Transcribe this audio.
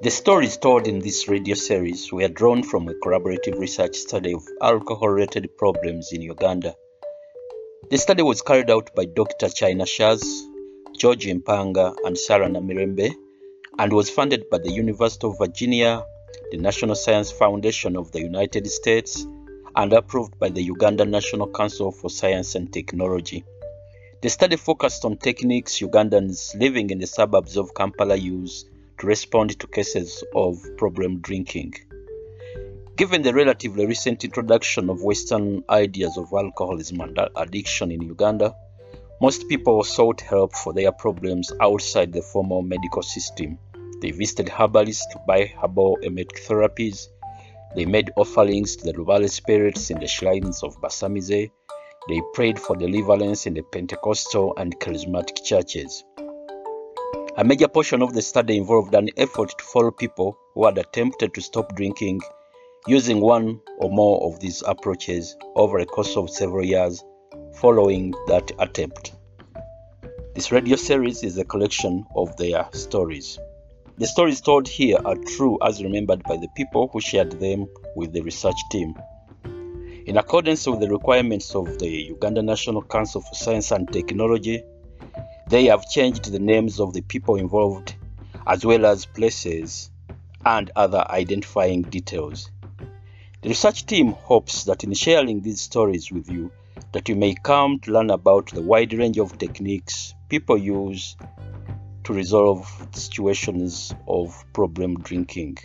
The stories told in this radio series were drawn from a collaborative research study of alcohol related problems in Uganda. The study was carried out by Dr. China Scherz, George Mpanga, and Sarah Namirembe and was funded by the University of Virginia, the National Science Foundation of the United States, and approved by the Uganda National Council for Science and Technology. The study focused on techniques Ugandans living in the suburbs of Kampala use to respond to cases of problem drinking. Given the relatively recent introduction of Western ideas of alcoholism and addiction in Uganda, most people sought help for their problems outside the formal medical system. They visited herbalists to buy herbal emetic therapies. They made offerings to the Lubaale spirits in the shrines of Basamize. They prayed for deliverance in the Pentecostal and charismatic churches. A major portion of the study involved an effort to follow people who had attempted to stop drinking using one or more of these approaches over a course of several years following that attempt. This radio series is a collection of their stories. The stories told here are true as remembered by the people who shared them with the research team. In accordance with the requirements of the Uganda National Council for Science and Technology, they have changed the names of the people involved as well as places and other identifying details. The research team hopes that in sharing these stories with you that you may come to learn about the wide range of techniques people use to resolve situations of problem drinking.